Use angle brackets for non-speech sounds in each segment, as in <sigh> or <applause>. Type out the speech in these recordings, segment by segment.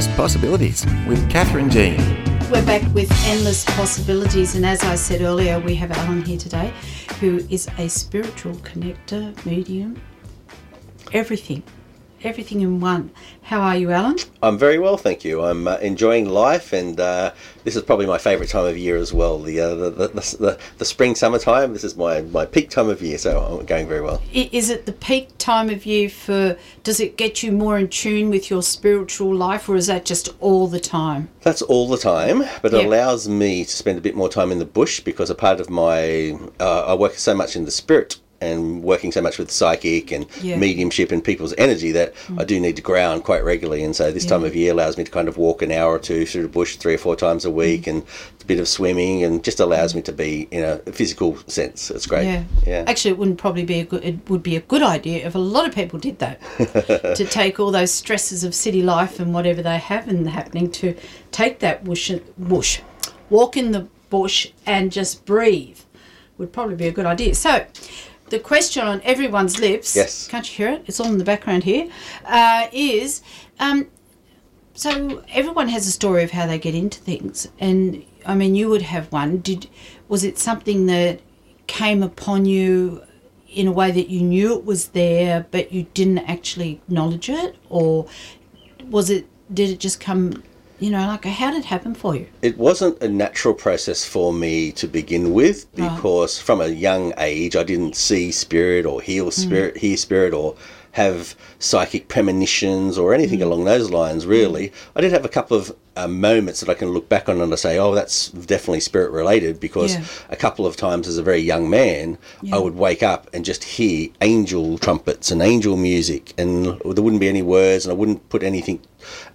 Endless Possibilities with Kathryn Gene. We're back with Endless Possibilities, and as I said earlier, we have Allan here today, who is a spiritual connector, medium, everything everything in one. How are you, Allan? I'm very well, thank you. I'm uh, enjoying life, and uh, this is probably my favourite time of year as well. The, uh, the, the, the, the, spring summertime. This is my, my peak time of year, so I'm going very well. Is it the peak time of year for? Does it get you more in tune with your spiritual life, or is that just all the time? That's all the time, but yep. it allows me to spend a bit more time in the bush because a part of my uh, I work so much in the spirit and working so much with psychic and yeah. mediumship and people's energy that mm. I do need to ground quite regularly. And so this yeah. time of year allows me to kind of walk an hour or two through the bush three or four times a week mm. and a bit of swimming and just allows me to be in a physical sense. It's great. Yeah. yeah. Actually, it wouldn't probably be a good. It would be a good idea if a lot of people did that <laughs> to take all those stresses of city life and whatever they have and happening to take that whoosh, whoosh, walk in the bush and just breathe would probably be a good idea. So the question on everyone's lips, yes. can't you hear it? It's all in the background here. Uh, is um, so everyone has a story of how they get into things, and I mean, you would have one. Did was it something that came upon you in a way that you knew it was there, but you didn't actually acknowledge it, or was it? Did it just come you know, like how did it happen for you? It wasn't a natural process for me to begin with because right. from a young age I didn't see spirit or heal mm. spirit, mm. hear spirit or have psychic premonitions or anything mm. along those lines, really. Mm. I did have a couple of uh, moments that I can look back on and I say, oh, that's definitely spirit related because yeah. a couple of times as a very young man, yeah. I would wake up and just hear angel trumpets and angel music, and there wouldn't be any words, and I wouldn't put anything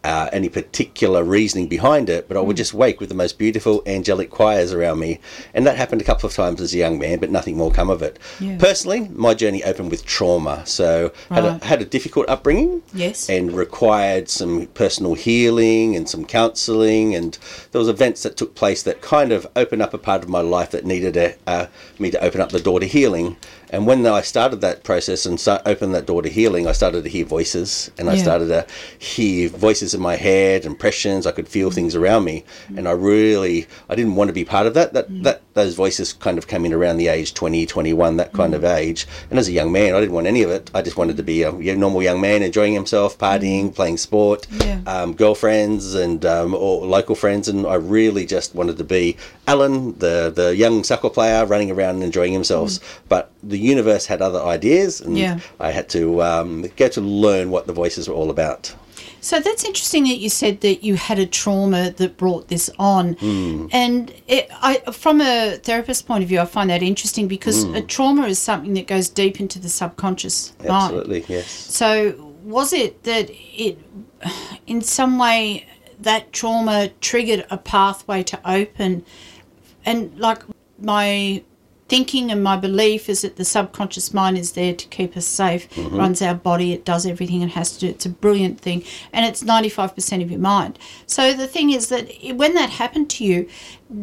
uh, any particular reasoning behind it, but I would mm. just wake with the most beautiful angelic choirs around me. And that happened a couple of times as a young man, but nothing more come of it. Yeah. Personally, my journey opened with trauma. So right. had, a, had a difficult upbringing. Yes. And required some personal healing and some counselling. And there was events that took place that kind of opened up a part of my life that needed a, uh, me to open up the door to healing. And when I started that process and start, opened that door to healing, I started to hear voices and I started to hear voices in my head, impressions. I could feel things around me. Mm. And I really, I didn't want to be part of that. That, mm. that those voices kind of came in around the age 20, 21, that kind mm. of age. And as a young man, I didn't want any of it. I just wanted to be a normal young man, enjoying himself, partying, playing sport, yeah. um, girlfriends and um, or local friends. And I really just wanted to be Allan, the, the young soccer player running around and enjoying himself. Mm. But the universe had other ideas, and yeah. I had to um, get to learn what the voices were all about. So that's interesting that you said that you had a trauma that brought this on, mm. and it, I, from a therapist point of view, I find that interesting because mm. a trauma is something that goes deep into the subconscious Absolutely, mind. Absolutely, yes. So was it that it, in some way, that trauma triggered a pathway to open, and like my thinking and my belief is that the subconscious mind is there to keep us safe, mm-hmm. runs our body, it does everything it has to do. It's a brilliant thing, and it's 95% of your mind. So the thing is that when that happened to you,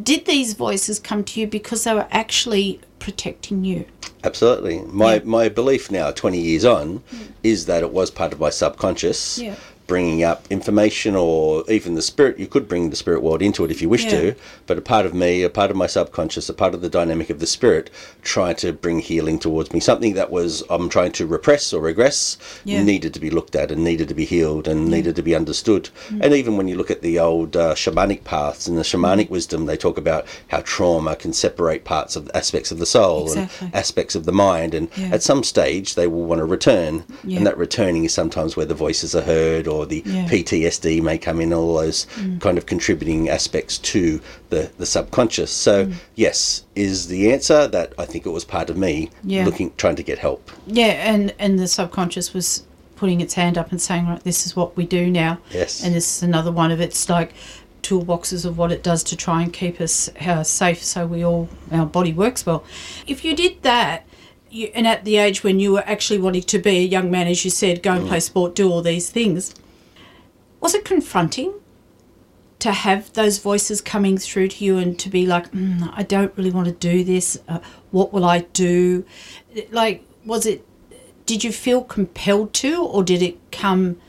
did these voices come to you because they were actually protecting you? Absolutely. My yeah. my belief now, 20 years on, mm. is that it was part of my subconscious. Yeah bringing up information or even the spirit. You could bring the spirit world into it if you wish yeah. to, but a part of me, a part of my subconscious, a part of the dynamic of the spirit, trying to bring healing towards me. Something that was I'm trying to repress or regress yeah. needed to be looked at and needed to be healed and yeah. needed to be understood. Mm. And even when you look at the old uh, shamanic paths and the shamanic mm. wisdom, they talk about how trauma can separate parts of aspects of the soul exactly. and aspects of the mind, and at some stage they will want to return, and that returning is sometimes where the voices are heard or or the yeah. PTSD may come in, all those mm. kind of contributing aspects to the, the subconscious. So, mm. yes, is the answer that I think it was part of me yeah. looking, trying to get help. Yeah, and, and the subconscious was putting its hand up and saying, right, this is what we do now. Yes. And this is another one of its like toolboxes of what it does to try and keep us uh, safe so we all, our body works well. If you did that, you, and at the age when you were actually wanting to be a young man, as you said, go and mm. play sport, do all these things, was it confronting to have those voices coming through to you and to be like, mm, I don't really want to do this. Uh, what will I do? Like, was it, did you feel compelled to, or did it come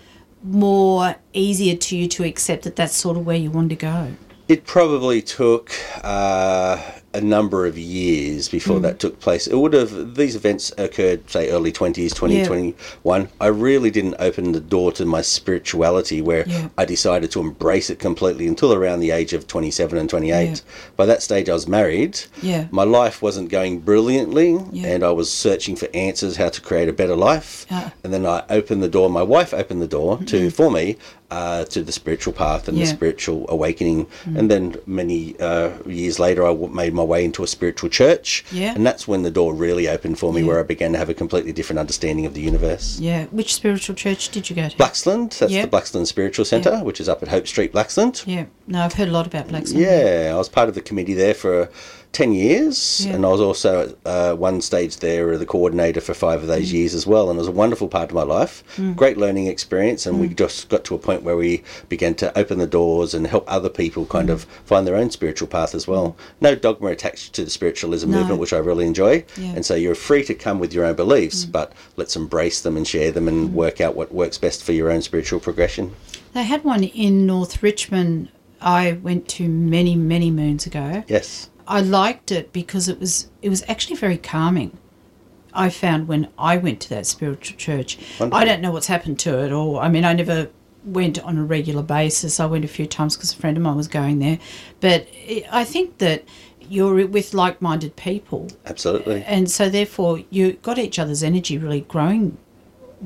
more easier to you to accept that that's sort of where you wanted to go? It probably took uh, a number of years before Mm. that took place. It would have these events occurred say early twenties, 2021. Yeah. I really didn't open the door to my spirituality where Yeah. I decided to embrace it completely until around the age of twenty seven and twenty eight. Yeah. By that stage, I was married. Yeah. my life wasn't going brilliantly, Yeah. and I was searching for answers how to create a better life. Ah. And then I opened the door. My wife opened the door to for me uh, to the spiritual path and the Yeah. Mm. spiritual awakening. And then many uh, years later, I w- made my way into a spiritual church. Yeah. And that's when the door really opened for me, Yeah. where I began to have a completely different understanding of the universe. Yeah. Which spiritual church did you go to? Blaxland, that's the Blaxland Spiritual Centre, which is up at Hope Street, Blaxland. Yeah. No, I've heard a lot about Blaxland. Yeah, I was part of the committee there for 10 years, Yeah. and I was also at uh, one stage there the coordinator for five of those Mm. years as well, and it was a wonderful part of my life. Great learning experience, and we Mm. just got to a point where we began to open the doors and help other people kind Mm. of find their own spiritual path as well. No dogma attached to the spiritualism No. movement, which I really enjoy, Yeah. Mm. and so you're free to come with your own beliefs, but let's embrace them and share them and work out what works best for your own spiritual progression. They had one in North Richmond. I went to many, many moons ago. Yes. I liked it because it was it was actually very calming. I found when I went to that spiritual church. Wonderful. I don't know what's happened to it, or I mean, I never went on a regular basis. I went a few times because a friend of mine was going there, but it, I think that you're with like-minded people, Absolutely. and so therefore you got each other's energy really growing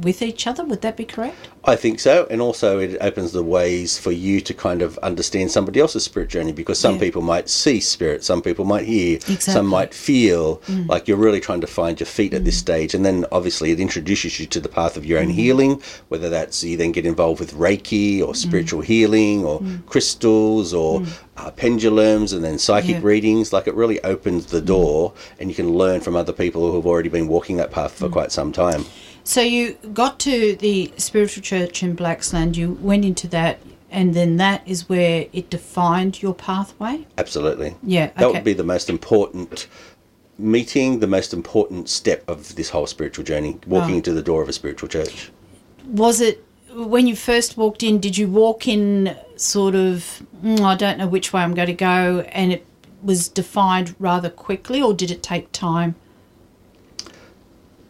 with each other. Would that be correct? I think so, and also it opens the ways for you to kind of understand somebody else's spirit journey because some Yeah. people might see spirit, some people might hear, Exactly. some might feel mm. like you're really trying to find your feet at this mm. stage, and then obviously it introduces you to the path of your own mm-hmm. healing, whether that's you then get involved with Reiki or mm. spiritual healing or crystals or uh, pendulums and then psychic Yeah. readings. Like it really opens the door, and you can learn from other people who have already been walking that path for quite some time. So you got to the spiritual church in Blaxland, you went into that, and then that is where it defined your pathway? Absolutely. Yeah, Okay. That would be the most important meeting, the most important step of this whole spiritual journey, walking Right. into the door of a spiritual church. Was it, when you first walked in, did you walk in sort of, "Mm, I don't know which way I'm going to go, and it was defined rather quickly, or did it take time?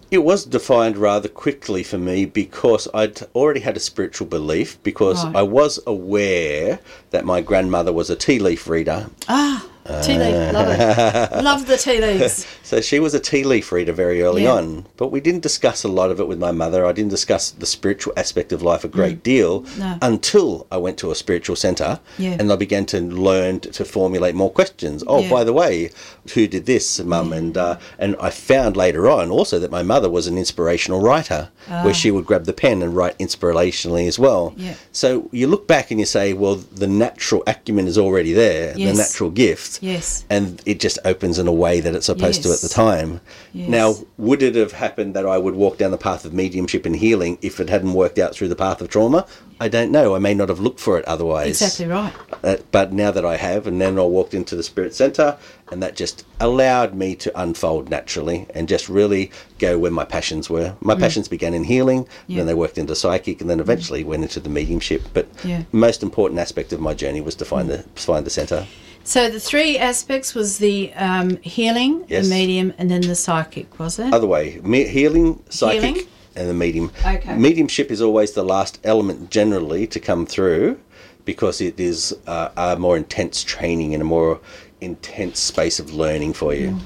It was defined rather quickly for me because I'd already had a spiritual belief because Right. I was aware that my grandmother was a tea leaf reader. Ah, tea leaf, love it. <laughs> love the tea leaves. So she was a tea leaf reader very early Yeah. on, but we didn't discuss a lot of it with my mother. I didn't discuss the spiritual aspect of life a great deal Mm. No. until I went to a spiritual center Yeah. and I began to learn to formulate more questions. Oh, Yeah. by the way, who did this, mum? And uh, and I found later on also that my mother was an inspirational writer, where she would grab the pen and write inspirationally as well. Ah. So you look back and you say, well, the natural acumen is already there, Yes. the natural gift Yes. and it just opens in a way that it's supposed to at the time. Yes. Now, would it have happened that I would walk down the path of mediumship and healing if it hadn't worked out through the path of trauma? I don't know. I may not have looked for it otherwise. Exactly right. Uh, but now that I have, and then I walked into the spirit center, and that just allowed me to unfold naturally and just really go where my passions were. My passions began in healing, Mm. Yeah. Mm. then they worked into psychic, and then eventually went into the mediumship. But Yeah. most important aspect of my journey was to find the find the center. So the three aspects was the um, healing, Yes. the medium, and then the psychic, was it? other way me- healing psychic Healing? and the medium Okay. mediumship is always the last element generally to come through because it is uh, a more intense training and a more intense space of learning for you Mm.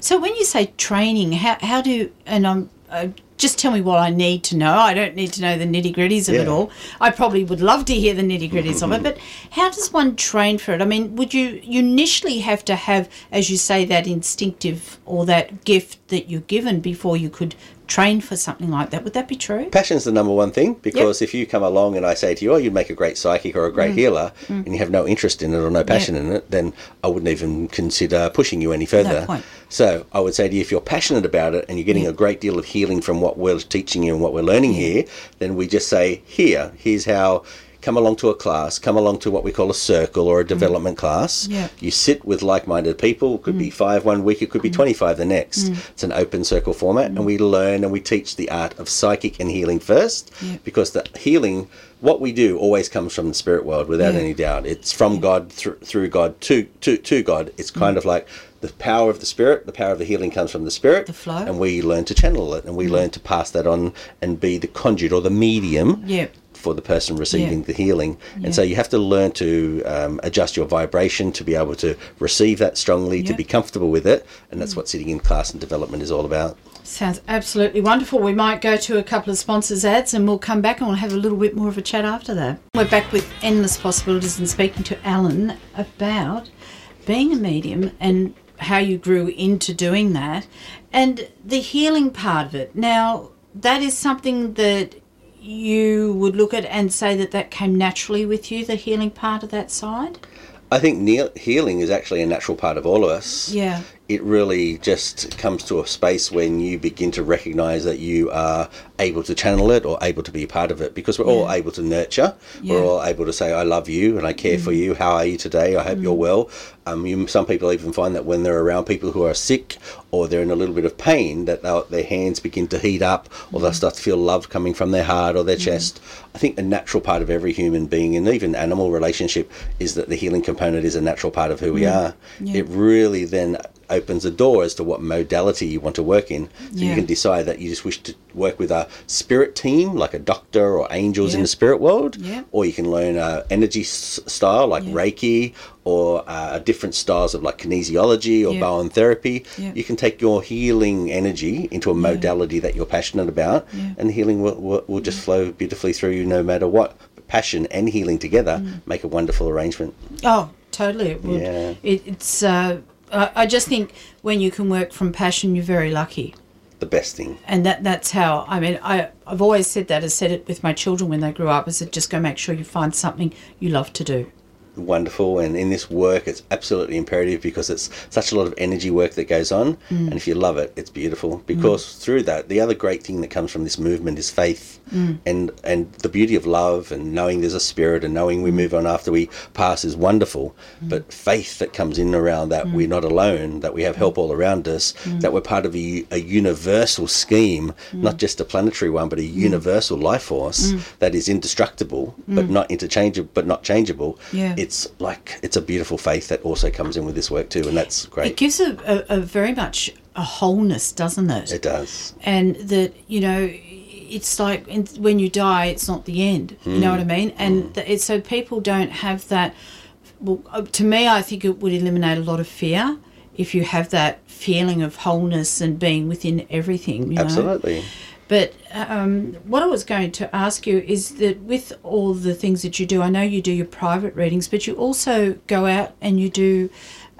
So when you say training, how how do and I'm uh, just tell me what I need to know. I don't need to know the nitty gritties of it all. I probably would love to hear the nitty gritties of it, <laughs> but how does one train for it? I mean, would you you initially have to have, as you say, that instinctive or that gift that you're given before you could train for something like that? Would that be true? passion's the number one thing because if you come along and I say to you, "Oh, you'd make a great psychic or a Mm. great healer," and you have no interest in it or no passion in it, then I wouldn't even consider pushing you any further. point. So I would say to you, if you're passionate about it and you're getting Yeah. a great deal of healing from what we're teaching you and what we're learning here, then we just say, "Here, here's how." Come along to a class, come along to what we call a circle or a mm. development class. Yeah. You sit with like minded people. It could be mm. five one week, it could be mm. 25 the next. It's an open circle format, and we learn and we teach the art of psychic and healing first Yeah. because the healing. What we do always comes from the spirit world, without Yeah. any doubt. It's from God through through God to to to God. It's kind of like the power of the spirit. The power of the healing comes from the spirit, The flow. and we learn to channel it, and we learn to pass that on and be the conduit or the medium Yeah. For the person receiving Yeah. the healing. Yeah. And so you have to learn to um, adjust your vibration to be able to receive that strongly, to Yeah. Mm. be comfortable with it. And that's what sitting in class and development is all about. Sounds absolutely wonderful. We might go to a couple of sponsors ads and we'll come back and we'll have a little bit more of a chat after that. We're back with endless possibilities and speaking to Allan about being a medium and how you grew into doing that and the healing part of it. Now, that is something that you would look at and say that that came naturally with you, the healing part of that side? I think healing is actually a natural part of all of us. Yeah. It really just comes to a space when you begin to recognize that you are able to channel it or able to be a part of it because we're all able to nurture. Yeah. We're all able to say, I love you and I care for mm. you. How are you today? I hope you're mm. well. Um, you, some people even find that when they're around people who are sick or they're in a little bit of pain, that their hands begin to heat up or they'll mm. start to feel love coming from their heart or their chest. I think a natural part of every human being and even animal relationship is that the healing component is a natural part of who we are. Yeah. It really then opens a door as to what modality you want to work in. So Yeah. you can decide that you just wish to work with a spirit team, like a doctor or angels in the spirit world, Yeah. or you can learn a energy s- style like Yeah. Reiki or uh, different styles of like kinesiology or Yeah. Bowen therapy. Yeah. You can take your healing energy into a modality that you're passionate about, Yeah. and healing will, will, will just flow beautifully through you no matter what. Passion and healing together Mm. make a wonderful arrangement. Oh, totally. It would. Yeah. It, it's. Uh, I, I just think when you can work from passion, you're very lucky, The best thing. and that that's how. I mean, I I've always said that. I said it with my children when they grew up. I said, just go make sure you find something you love to do. Wonderful and in this work it's absolutely imperative because it's such a lot of energy work that goes on Mm. and if you love it it's beautiful because through that the other great thing that comes from this movement is faith Mm. and and the beauty of love and knowing there's a spirit and knowing we move on after we pass is wonderful Mm. but faith that comes in around that we're not alone that we have help all around us Mm. that we're part of a, a universal scheme not just a planetary one but a Mm. universal life force that is indestructible but not interchangeable but not changeable Yeah. It's like it's a beautiful faith that also comes in with this work too, and that's great. It gives a, a, a very much a wholeness, doesn't it? It does. and that you know it's like when you die it's not the end you know what i mean and th- it's so people don't have that well uh, to me i think it would eliminate a lot of fear if you have that feeling of wholeness and being within everything you know Absolutely. But um, what I was going to ask you is that with all the things that you do, I know you do your private readings, but you also go out and you do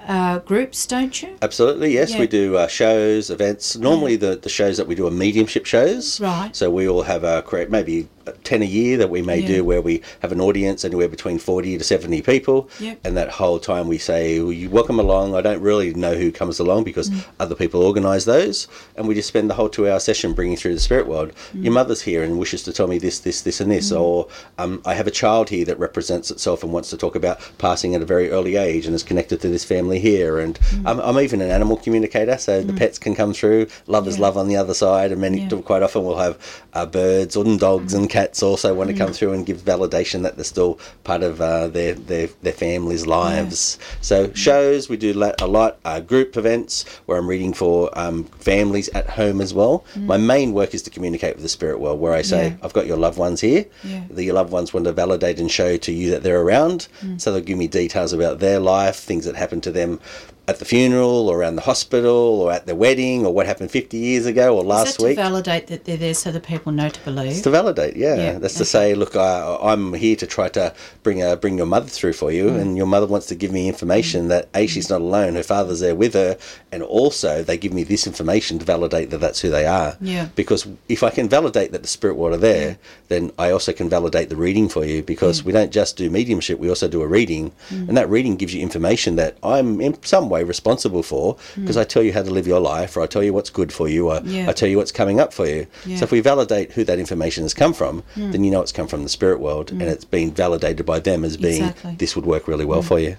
uh, groups, don't you? Absolutely, yes. Yeah. We do uh, shows, events. Normally, the, the shows that we do are mediumship shows. Right. So we all have a create maybe 10 a year that we may Yeah. do where we have an audience anywhere between 40 to 70 people. Yep. And that whole time we say, well, you welcome along. I don't really know who comes along because Mm. other people organise those. And we just spend the whole two hour session bringing through the spirit world. Mm. Your mother's here and wishes to tell me this, this, this, and this. Or um, I have a child here that represents itself and wants to talk about passing at a very early age and is connected to this family here. And Mm. I'm, I'm even an animal communicator, so the pets can come through. Love is love on the other side. And many, Yeah. quite often we'll have uh, birds and dogs and cats also want to Mm. come through and give validation that they're still part of uh, their, their their families' lives. So shows we do a lot. Uh, group events where I'm reading for um, families at home as well. My main work is to communicate with the spirit world, where I say Mm. Yeah. I've got your loved ones here. Yeah. The your loved ones want to validate and show to you that they're around. Mm. So they'll give me details about their life, things that happened to them them at the funeral, or around the hospital, or at the wedding, or what happened 50 years ago, or Is last that to week. validate that they're there so that people know to believe? It's to validate, yeah. Yeah, That's to say, look, I, I'm here to try to bring a, bring your mother through for Mm. you, and your mother wants to give me information that a she's not alone, her father's there with her, and also they give me this information to validate that that's who they are. Yeah. Because if I can validate that the spirit world are there, then I also can validate the reading for you. Because we don't just do mediumship, we also do a reading, Mm. and that reading gives you information that I'm in some way way responsible for because I tell you how to live your life, or I tell you what's good for you, or Yeah. I tell you what's coming up for you. Yeah. So if we validate who that information has come from, then you know it's come from the spirit world, and it's been validated by them as being Exactly. this would work really well for you.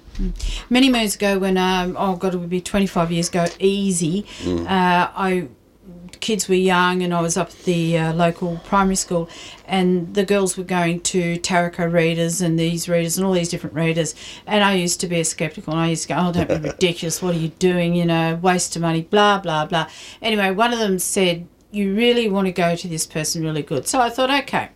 many moons ago when um oh god it would be 25 years ago easy Mm. uh, i kids were young and i was up at the uh, local primary school and the girls were going to tarot readers and these readers and all these different readers and i used to be a skeptical and i used to go oh don't be ridiculous what are you doing you know waste of money blah blah blah anyway one of them said you really want to go to this person really good so i thought okay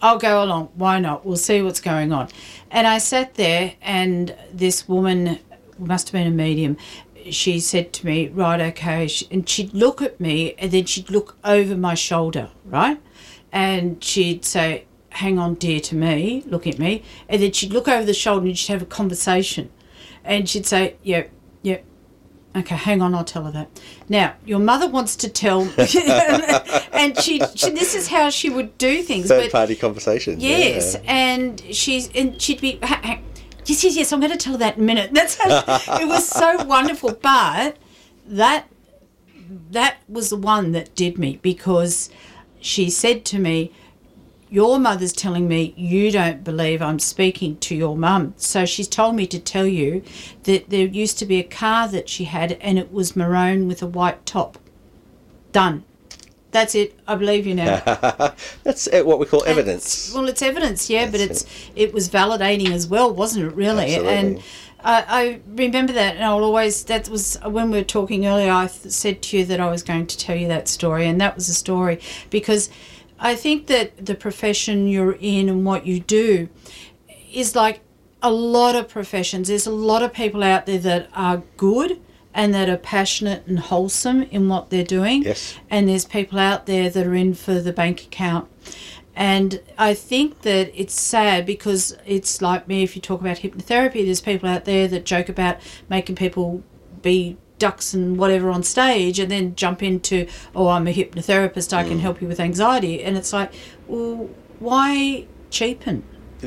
I'll go along. Why not? We'll see what's going on. And I sat there, and this woman must have been a medium. She said to me, Right, okay. And she'd look at me, and then she'd look over my shoulder, right? And she'd say, Hang on, dear, to me, look at me. And then she'd look over the shoulder and she'd have a conversation. And she'd say, Yep, yep, Okay, hang on, I'll tell her that. Now, your mother wants to tell, <laughs> and she, she, this is how she would do things. Third but party conversation. Yes, yeah. and she's and she'd be. Yes, yes, yes. I'm going to tell her that in a minute. <laughs> That's it was so wonderful, but that that was the one that did me because she said to me, "Your mother's telling me you don't believe I'm speaking to your mum." So she's told me to tell you that there used to be a car that she had, and it was maroon with a white top. Done. That's it. I believe you now. <laughs> That's uh, what we call evidence. well, it's evidence, yeah, but it's it was validating as well, wasn't it? Really, Absolutely. and I, I remember that, and I'll always. That was when we were talking earlier. I th- said to you that I was going to tell you that story, and that was a story because I think that the profession you're in and what you do is like a lot of professions. There's a lot of people out there that are good and that are passionate and wholesome in what they're doing. Yes. And there's people out there that are in for the bank account. And I think that it's sad because it's like me, if you talk about hypnotherapy, there's people out there that joke about making people be ducks and whatever on stage and then jump into, oh, I'm a hypnotherapist, I can mm. help you with anxiety. And it's like, well, why cheapen?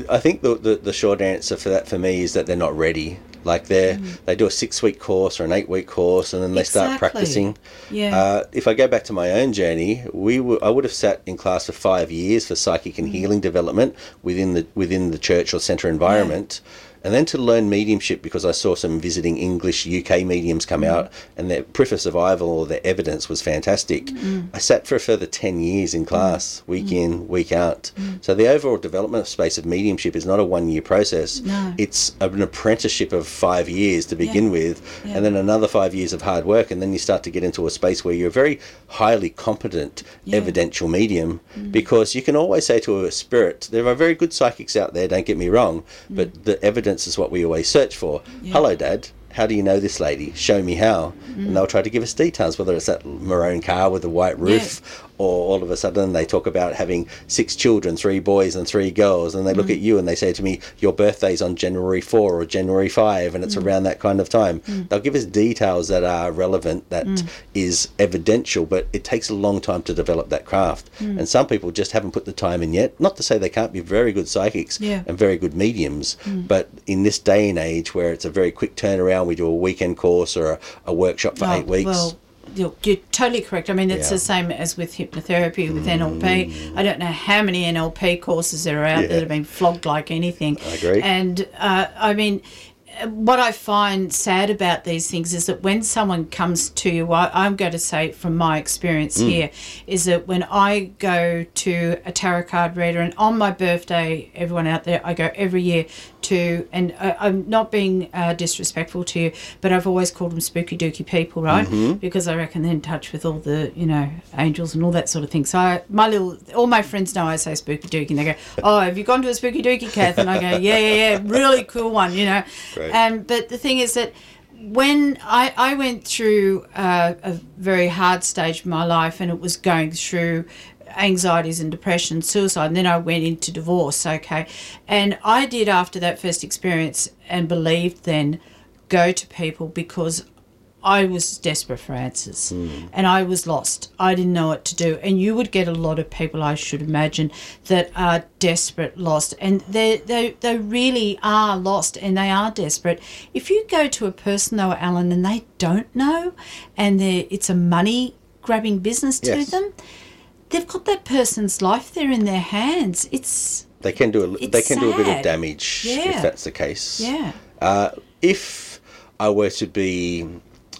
I think the, the the short answer for that for me is that they're not ready. Like they are they do a six week course or an eight week course, and then they start Mm. Practicing. Yeah. Uh, if I go back to my own journey, we w- I would have sat in class for five years for psychic Mm. and healing development within the within the church or centre environment. And then to learn mediumship because I saw some visiting English UK mediums come Mm. out and their proof of survival or their evidence was fantastic. Mm. I sat for a further 10 years in class, week in, week out. Mm. So the overall development space of mediumship is not a one year process. No. It's an apprenticeship of five years to begin with, Yeah. and then another five years of hard work, and then you start to get into a space where you're a very highly competent Yeah. Mm. evidential medium because you can always say to a spirit, there are very good psychics out there, don't get me wrong, but the evidence is what we always search for. Yeah. Hello, Dad. How do you know this lady? Show me how. Mm. And they'll try to give us details, whether it's that maroon car with the white roof, or all of a sudden they talk about having six children, three boys and three girls, and they Mm. look at you and they say to me, Your birthday's on January 4 or January 5, and it's Mm. around that kind of time. They'll give us details that are relevant, That Mm. is evidential, but it takes a long time to develop that craft. Mm. And some people just haven't put the time in yet. Not to say they can't be very good psychics Yeah. and very good mediums, but in this day and age where it's a very quick turnaround, we do a weekend course or a, a workshop for Oh, eight weeks. Well, you're, you're totally correct. I mean, it's Yeah. the same as with hypnotherapy, with NLP. I don't know how many NLP courses there are out Yeah. that have been flogged like anything. I agree. And uh, I mean, what I find sad about these things is that when someone comes to you, I, I'm going to say from my experience Mm. here, is that when I go to a tarot card reader, and on my birthday, everyone out there, I go every year to, and I, I'm not being uh, disrespectful to you, but I've always called them spooky dooky people, right? Mm-hmm. Because I reckon they're in touch with all the, you know, angels and all that sort of thing. So I, my little, all my friends know I say spooky dooky, and they go, "Oh, have you gone to a spooky dooky, Kath?" And I go, "Yeah, yeah, yeah, really cool one," you know. Great. Um, but the thing is that when I, I went through uh, a very hard stage of my life and it was going through anxieties and depression, suicide, and then I went into divorce, okay. And I did after that first experience and believed then go to people because I was desperate for answers Hmm. and I was lost. I didn't know what to do. And you would get a lot of people, I should imagine, that are desperate, lost. And they, they, they really are lost and they are desperate. If you go to a person, though, Allan, and they don't know and they're- it's a money grabbing business to Yes. them, they've got that person's life there in their hands. It's, They can do a, they can do a bit of damage Yeah. if that's the case. yeah. Uh, if I were to be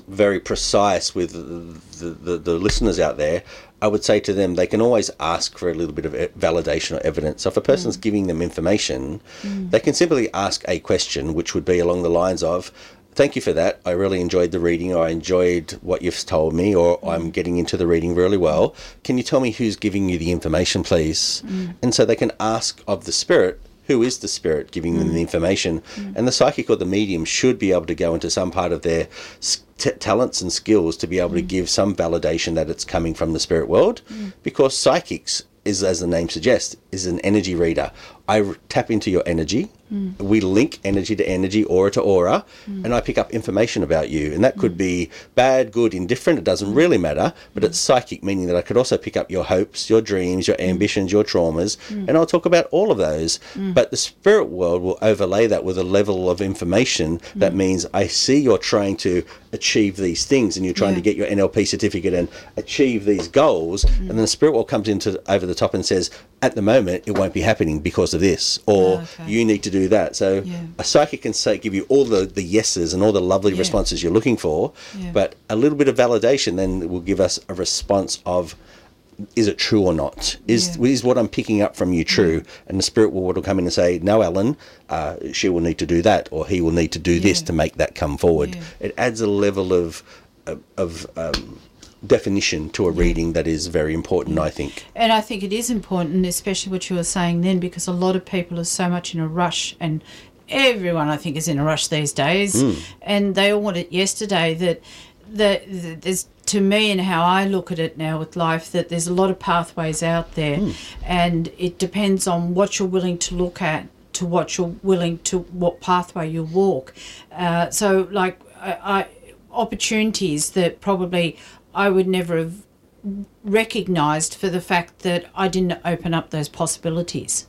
very precise with the, the, the listeners out there, I would say to them they can always ask for a little bit of e- validation or evidence. So if a person's mm. giving them information, mm. they can simply ask a question, which would be along the lines of, Thank you for that. I really enjoyed the reading, I enjoyed what you've told me, or mm. I'm getting into the reading really well. Can you tell me who's giving you the information, please? Mm. And so they can ask of the spirit who is the spirit giving them the mm. information? And the psychic or the medium should be able to go into some part of their talents and skills to be able to give some validation that it's coming from the spirit world. Because psychics is as the name suggests is an energy reader. I tap into your energy Mm. we link energy to energy aura to aura mm. and i pick up information about you. And that could mm. be bad good indifferent it doesn't really matter but it's psychic meaning that i could also pick up your hopes your dreams your ambitions your traumas and i'll talk about all of those. But the spirit world will overlay that with a level of information that means i see you're trying to achieve these things and you're trying to get your nlp certificate and achieve these goals. And then the spirit world comes into over the top and says at the moment it won't be happening because of this or Okay. you need to do that so Yeah. a psychic can say give you all the the yeses and all the lovely Yeah. responses you're looking for Yeah. but a little bit of validation then will give us a response of is it true or not? Is is what I'm picking up from you true? And the spirit world will come in and say, "No, Allan, uh, she will need to do that, or he will need to do this to make that come forward." It adds a level of of, of um, definition to a reading that is very important, I think. And I think it is important, especially what you were saying then, because a lot of people are so much in a rush, and everyone I think is in a rush these days, and they all want it yesterday. That that there's to me and how I look at it now with life that there's a lot of pathways out there, and it depends on what you're willing to look at to what you're willing to what pathway you walk. Uh, so like I, I opportunities that probably I would never have recognized for the fact that I didn't open up those possibilities.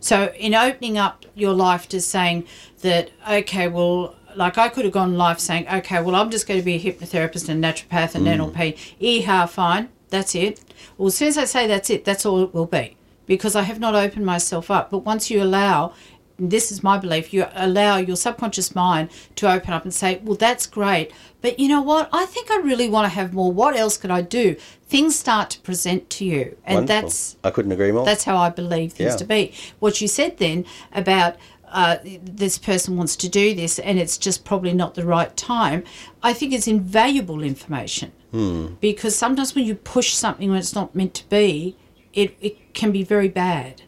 So, in opening up your life to saying that, okay, well, like I could have gone life saying, okay, well, I'm just going to be a hypnotherapist and naturopath and mm. NLP. EHA, fine, that's it. Well, as soon as I say that's it, that's all it will be because I have not opened myself up. But once you allow, this is my belief, you allow your subconscious mind to open up and say, well, that's great. But you know what? I think I really want to have more. What else could I do? Things start to present to you. And Wonderful. that's I couldn't agree more. that's how I believe things Yeah. to be. What you said then about uh, this person wants to do this and it's just probably not the right time, I think it's invaluable information. Hmm. Because sometimes when you push something when it's not meant to be, it, it can be very bad.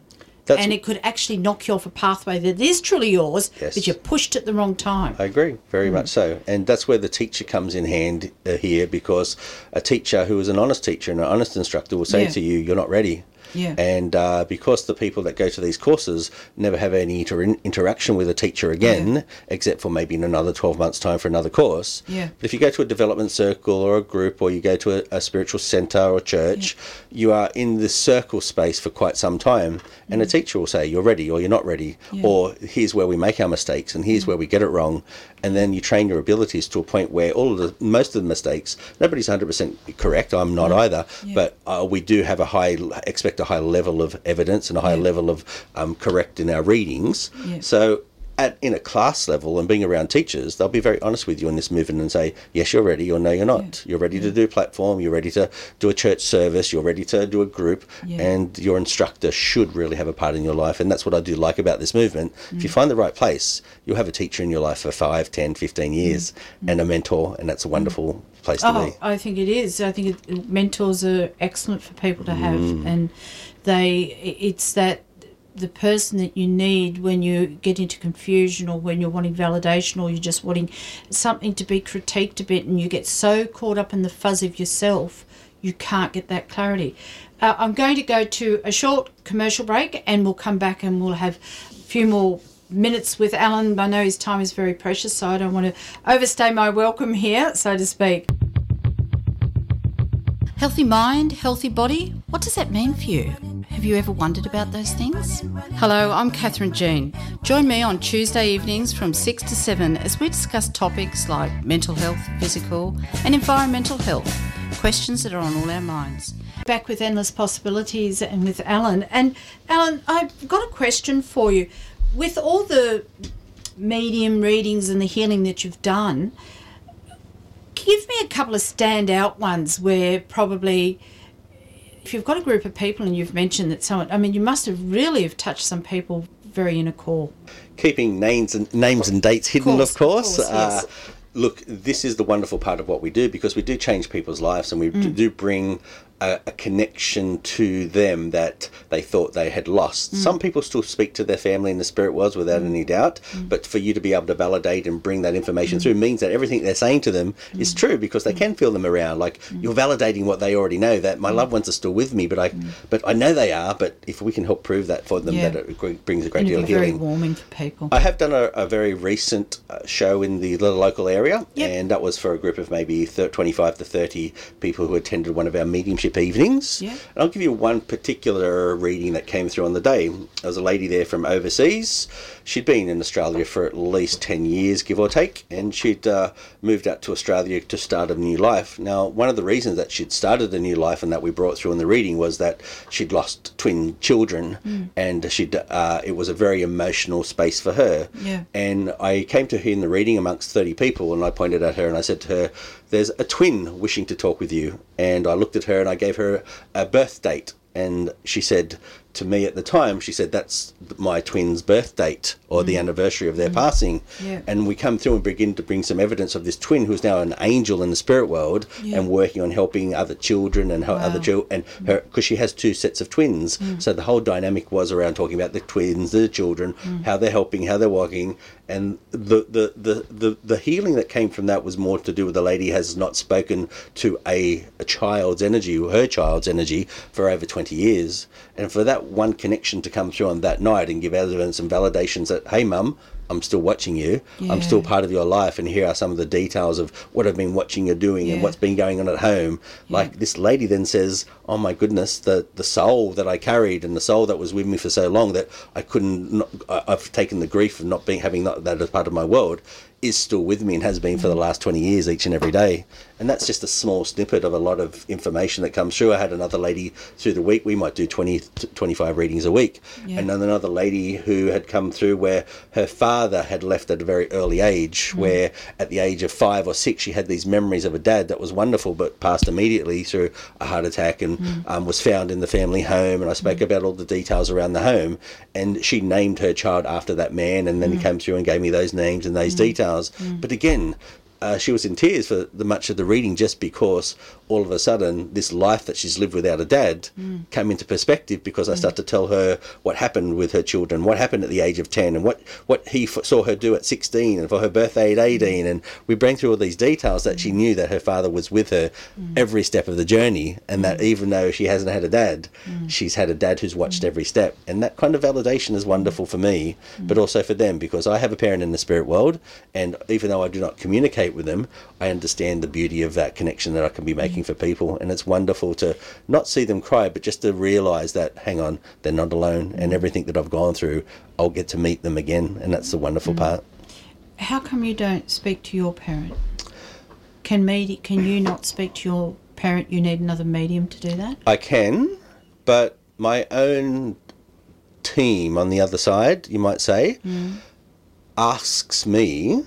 That's- and it could actually knock you off a pathway that is truly yours, Yes. but you pushed at the wrong time. I agree, Mm. very much so. And that's where the teacher comes in hand uh, here because a teacher who is an honest teacher and an honest instructor will say Yeah. to you, You're not ready. Yeah. And uh, because the people that go to these courses never have any inter- interaction with a teacher again, except for maybe in another 12 months' time for another course. Yeah. But if you go to a development circle or a group or you go to a, a spiritual center or church, you are in this circle space for quite some time. And a teacher will say, You're ready or you're not ready, Yeah. or here's where we make our mistakes and here's where we get it wrong. And then you train your abilities to a point where all of the most of the mistakes, nobody's 100% correct. I'm not either, Yeah. but uh, we do have a high expect a high level of evidence and a high Yeah. level of um, correct in our readings. Yeah. So at in a class level and being around teachers, they'll be very honest with you in this movement and say, yes, you're ready, or no, you're not. You're ready to do platform. You're ready to do a church service. You're ready to do a group, Yeah. and your instructor should really have a part in your life. And that's what I do like about this movement. If Mm. you find the right place, you'll have a teacher in your life for 5, 10, 15 years, and a mentor, and that's a wonderful place to Mm. Oh, be. I think it is. I think it, mentors are excellent for people to have, Mm. and they it's that the person that you need when you get into confusion or when you're wanting validation or you're just wanting something to be critiqued a bit and you get so caught up in the fuzz of yourself you can't get that clarity uh, i'm going to go to a short commercial break and we'll come back and we'll have a few more minutes with Allan. I know his time is very precious, so I don't want to overstay my welcome here, so to speak. Healthy mind, healthy body. What does that mean for you? Have you ever wondered about those things? Hello, I'm Kathryn Gene. Join me on Tuesday evenings from 6 to 7 as we discuss topics like mental health, physical, and environmental health, questions that are on all our minds. Back with Endless Possibilities and with Allan. And Allan, I've got a question for you. With all the medium readings and the healing that you've done, give me a couple of standout ones where probably if you've got a group of people and you've mentioned that someone, I mean, you must have really have touched some people very inner core. Keeping names and names and dates hidden, course, of course. of course, yes. uh, look, this is the wonderful part of what we do because we do change people's lives and we Mm. do bring a, a connection to them that they thought they had lost. Mm. Some people still speak to their family in the spirit worlds without any doubt, Mm. but for you to be able to validate and bring that information through means that everything they're saying to them Mm. is true because they can feel them around. Like you're validating what they already know that Mm. my loved ones are still with me, but I, but I know they are. But if we can help prove that for them, Yeah. that it brings a great And deal of be very healing. warming for people. I have done a, a very recent uh, show in the little local area, Yep. and that was for a group of maybe thir 25 to 30 people who attended one of our mediumship evenings. Yeah. And I'll give you one particular reading that came through on the day. There was a lady there from overseas. She'd been in Australia for at least 10 years, give or take, and she'd uh, moved out to Australia to start a new life. Now, one of the reasons that she'd started a new life and that we brought through in the reading was that she'd lost twin children, and she'd uh, it was a very emotional space for her. Yeah. And I came to her in the reading amongst 30 people and I pointed at her and I said to her, There's a twin wishing to talk with you. And I looked at her and I gave her a birth date. And she said to me at the time, she said, That's my twin's birth date or the mm. anniversary of their passing. Yeah. And we come through and begin to bring some evidence of this twin who's now an angel in the spirit world Yeah. and working on helping other children and help other children. And mm. her, because she has two sets of twins. Mm. So the whole dynamic was around talking about the twins, the children, how they're helping, how they're walking. And the, the, the, the, the healing that came from that was more to do with the lady has not spoken to a, a child's energy, her child's energy, for over 20 years. And for that one connection to come through on that night and give evidence and validations that, hey, mum, I'm still watching you. I'm still part of your life, and here are some of the details of what I've been watching you doing and what's been going on at home. Like this lady then says, "Oh my goodness, the the soul that I carried and the soul that was with me for so long that I couldn't. Not, I, I've taken the grief of not being having not, that as part of my world." Is still with me and has been for the mm. last 20 years each and every day. And that's just a small snippet of a lot of information that comes through. I had another lady through the week, we might do 20 to 25 readings a week. Yeah. And then another lady who had come through where her father had left at a very early age, mm. where at the age of five or six, she had these memories of a dad that was wonderful, but passed immediately through a heart attack and mm. um, was found in the family home. And I spoke mm. about all the details around the home. And she named her child after that man. And then he came through and gave me those names and those details. But again, uh, she was in tears for the much of the reading just because all of a sudden this life that she's lived without a dad mm. came into perspective because I mm. started to tell her what happened with her children, what happened at the age of 10 and what, what he f- saw her do at 16 and for her birthday at mm. 18 and we bring through all these details that she knew that her father was with her every step of the journey and that even though she hasn't had a dad, she's had a dad who's watched every step. And that kind of validation is wonderful for me but also for them because I have a parent in the spirit world and even though I do not communicate with them, I understand the beauty of that connection that I can be making for people. And it's wonderful to not see them cry, but just to realize that, hang on, they're not alone. And everything that I've gone through, I'll get to meet them again. And that's the wonderful mm. part. How come you don't speak to your parent? Can me can you not speak to your parent? You need another medium to do that. I can, but my own team on the other side, you might say, mm. asks me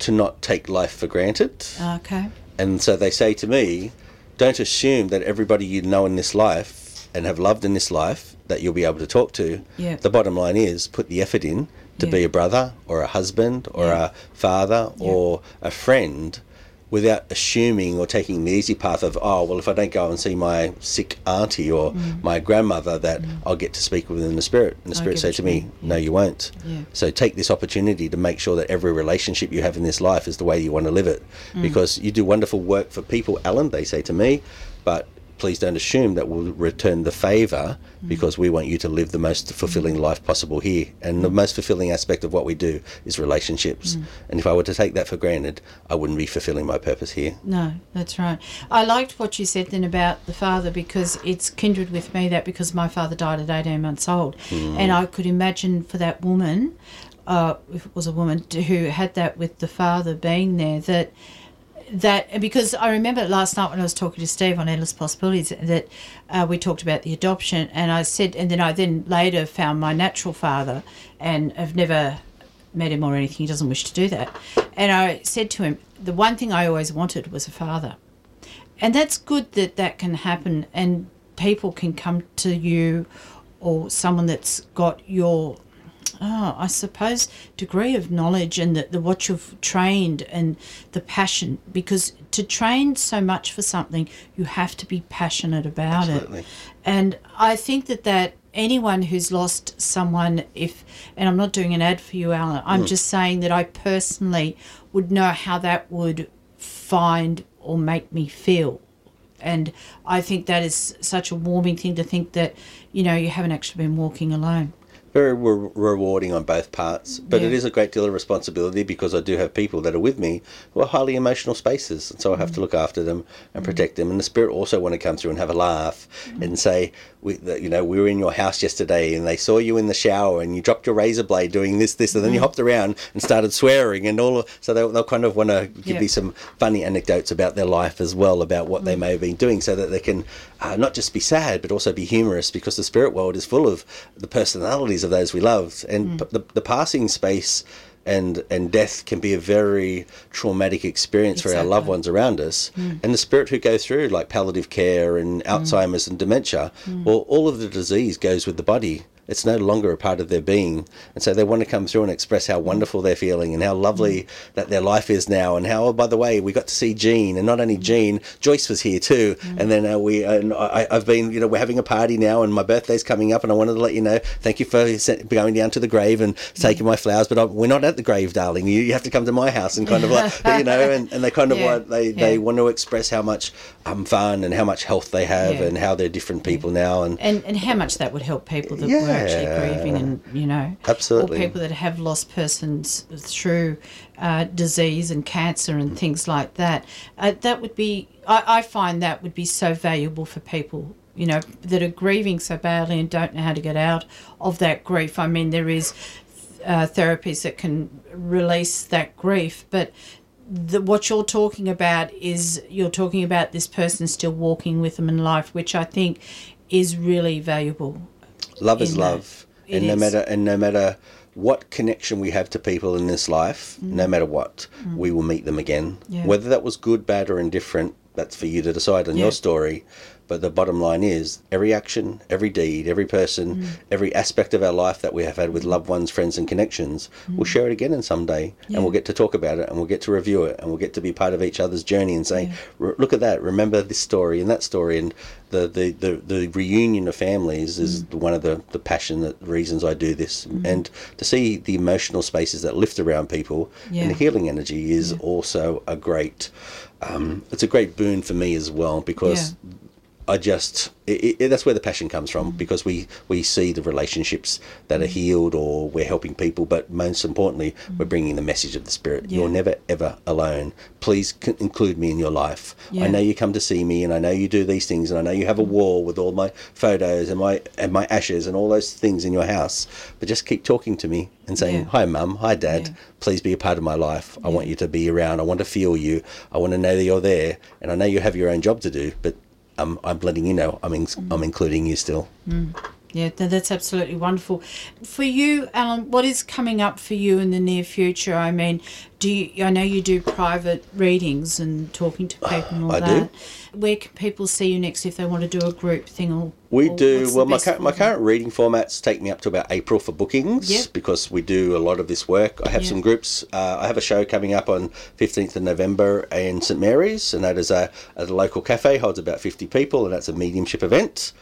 To not take life for granted. Okay. And so they say to me, don't assume that everybody you know in this life and have loved in this life that you'll be able to talk to. Yeah. The bottom line is put the effort in to be a brother or a husband or a father or a friend without assuming or taking the easy path of, oh, well, if I don't go and see my sick auntie or Mm. my grandmother, that I'll get to speak with them in the spirit. And the spirit say to me, no, you won't. Yeah. So take this opportunity to make sure that every relationship you have in this life is the way you want to live it. Mm. Because you do wonderful work for people, Allan, they say to me, but please don't assume that we'll return the favor mm. because we want you to live the most fulfilling life possible here. And the most fulfilling aspect of what we do is relationships. Mm. And if I were to take that for granted, I wouldn't be fulfilling my purpose here. No, that's right. I liked what you said then about the father because it's kindred with me that because my father died at 18 months old. Mm. And I could imagine for that woman, uh, if it was a woman who had that with the father being there, that that because I remember last night when I was talking to Steve on Endless Possibilities that uh, we talked about the adoption, and I said, and then I then later found my natural father, and I've never met him or anything. He doesn't wish to do that, and I said to him, the one thing I always wanted was a father, and that's good that that can happen, and people can come to you, or someone that's got your oh, I suppose, degree of knowledge and the, the what you've trained and the passion. Because to train so much for something, you have to be passionate about Absolutely. it. And I think that that anyone who's lost someone, if and I'm not doing an ad for you, Allan, I'm mm. just saying that I personally would know how that would find or make me feel. And I think that is such a warming thing to think that, you know, you haven't actually been walking alone. Very re- rewarding on both parts, but it Yeah. is a great deal of responsibility because I do have people that are with me who are highly emotional spaces, and so I have Mm. to look after them and protect them. And the spirit also want to come through and have a laugh Mm. and say, we, that, you know, we were in your house yesterday and they saw you in the shower and you dropped your razor blade doing this, this, and then you Mm. hopped around and started swearing and all. Of, so they'll, they'll kind of want to give Yeah. me some funny anecdotes about their life as well, about what Mm. they may have been doing, so that they can uh, not just be sad but also be humorous because the spirit world is full of the personalities of those we love, and p- the, the passing space. And, and death can be a very traumatic experience for our loved ones around us. Hmm. And the spirit who go through, like palliative care and hmm. Alzheimer's and dementia, well, all of the disease goes with the body. It's no longer a part of their being. And so they want to come through and express how wonderful they're feeling and how lovely mm. that their life is now. And how, oh, by the way, we got to see Jean. And not only mm. Jean, Joyce was here too. Mm. And then uh, we, and I, I've been, you know, we're having a party now and my birthday's coming up. And I wanted to let you know, thank you for going down to the grave and taking my flowers. But I, we're not at the grave, darling. You, you have to come to my house and kind of like, <laughs> you know, and, and they kind of Yeah, want, they, they want to express how much um, fun and how much health they have Yeah. and how they're different people now. And and and how much that would help people that were actually grieving and you know Absolutely. or people that have lost persons through uh, disease and cancer and things like that uh, that would be I, I find that would be so valuable for people you know that are grieving so badly and don't know how to get out of that grief i mean there is uh, therapies that can release that grief but the, what you're talking about is you're talking about this person still walking with them in life, which I think is really valuable. love is in that. love It and no is. matter and no matter what connection we have to people in this life no matter what we will meet them again Mm. Yeah. whether that was good bad or indifferent that's for you to decide on Yeah. your story but the bottom line is every action every deed every person Mm. every aspect of our life that we have had with loved ones friends and connections Mm. we'll share it again in some day and we'll get to talk about it and we'll get to review it and we'll get to be part of each other's journey and say "R- look at that remember this story and that story and the, the, the, the reunion of families is Mm. one of the, the passionate reasons I do this. And to see the emotional spaces that lift around people and the healing energy is also a great, um, it's a great boon for me as well because I just it, it, that's where the passion comes from Mm. because we we see the relationships that are healed or we're helping people, but most importantly, we're bringing the message of the spirit. Mm. Yeah. You're never ever alone. Please c- include me in your life. I know you come to see me, and I know you do these things, and I know you have a wall with all my photos and my and my ashes and all those things in your house. But just keep talking to me and saying, Yeah. "Hi, mum. Hi, dad. Yeah. Please be a part of my life. I want you to be around. I want to feel you. I want to know that you're there, and I know you have your own job to do, but." I'm, I'm letting you know I'm in, I'm including you still. Mm. Yeah, that's absolutely wonderful. For you, Allan, what is coming up for you in the near future? I mean, do you, I know you do private readings and talking to people and all I do. Where can people see you next if they want to do a group thing? Or We or do well. My best my current reading formats take me up to about April for bookings Yep. because we do a lot of this work. I have Yeah. some groups. Uh, I have a show coming up on fifteenth of November in St Mary's, and that is a a local cafe holds about fifty people, and that's a mediumship event.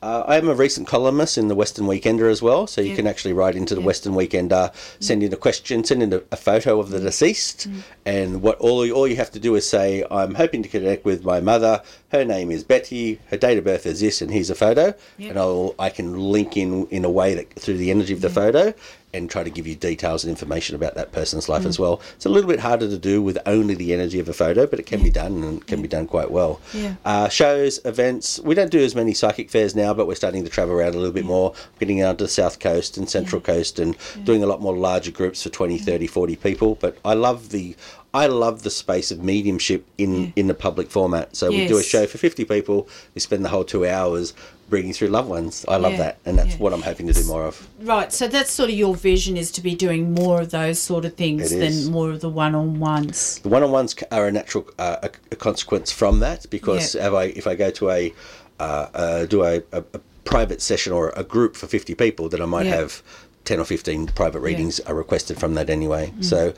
Uh, I am a recent columnist in the Western Weekender as well, so you Yeah. can actually write into the Western Weekender, mm. send in a question, send in a, a photo of the mm. deceased, mm. and what all you, all you have to do is say, "I'm hoping to connect with my mother. Her name is Betty. Her date of birth is this, and here's a photo." Yeah. And I'll I can link in in a way that through the energy of the photo. And try to give you details and information about that person's life as well. It's a little bit harder to do with only the energy of a photo, but it can be done and can be done quite well Yeah. uh, shows, events. We don't do as many psychic fairs now, but we're starting to travel around a little bit more, getting out to the south coast and central coast and doing a lot more larger groups for 20, 30, 40 people. But I love the I love the space of mediumship in, in the public format. So we do a show for 50 people. We spend the whole two hours bringing through loved ones. I love Yeah, that. And that's yeah. what I'm hoping to do more of. Right, so that's sort of your vision is to be doing more of those sort of things It is. than more of the one on ones. The one-on-ones are a natural uh, a, a consequence from that because Yeah. if I if I go to a uh, uh, do a, a, a private session or a group for fifty people, then I might Yeah. have ten or fifteen private readings are requested from that anyway. Mm. So.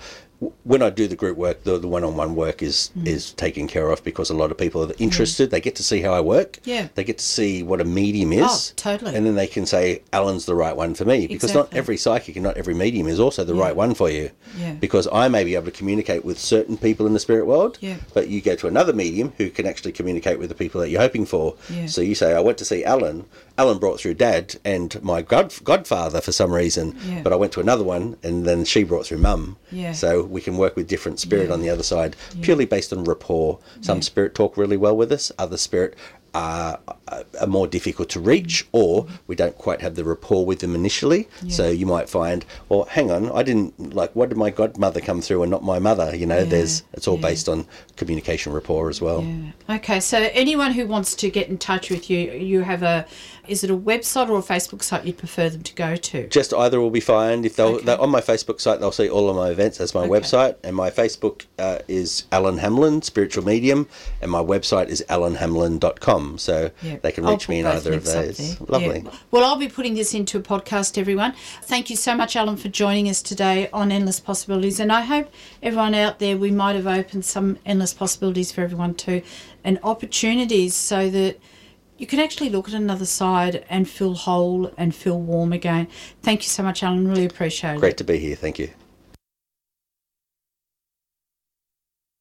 When I do the group work, the, the one-on-one work is Mm. is taken care of because a lot of people are interested. They get to see how I work. Yeah. They get to see what a medium is. Oh, totally. And then they can say, "Allan's the right one for me," because not every psychic and not every medium is also the right one for you. Yeah. Because I may be able to communicate with certain people in the spirit world, Yeah. but you go to another medium who can actually communicate with the people that you're hoping for. Yeah. So you say, I went to see Allan. Allan brought through Dad and my god, godfather for some reason, Yeah. but I went to another one and then she brought through Mum. Yeah. So we can work with different spirit Yeah. on the other side, purely based on rapport. Some Yeah. spirit talk really well with us, other spirit are, are more difficult to reach, or we don't quite have the rapport with them initially. So you might find, well, hang on, I didn't like. What did my godmother come through and not my mother? You know, Yeah, there's it's all yeah. based on communication rapport as well. Yeah. Okay, so anyone who wants to get in touch with you, you have a, is it a website or a Facebook site you'd prefer them to go to? Just either will be fine. If they'll, Okay. they're on my Facebook site, they'll see all of my events as my Okay. website, and my Facebook uh, is Allan Hamlin, spiritual medium, and my website is allanhamlin.com. So Yeah. they can reach me in either of those. Lovely. Yeah. Well, I'll be putting this into a podcast, everyone. Thank you so much, Allan, for joining us today on Endless Possibilities. And I hope everyone out there, we might have opened some endless possibilities for everyone too, and opportunities so that you can actually look at another side and feel whole and feel warm again. Thank you so much, Allan. Really appreciate it. Great to be here. Thank you.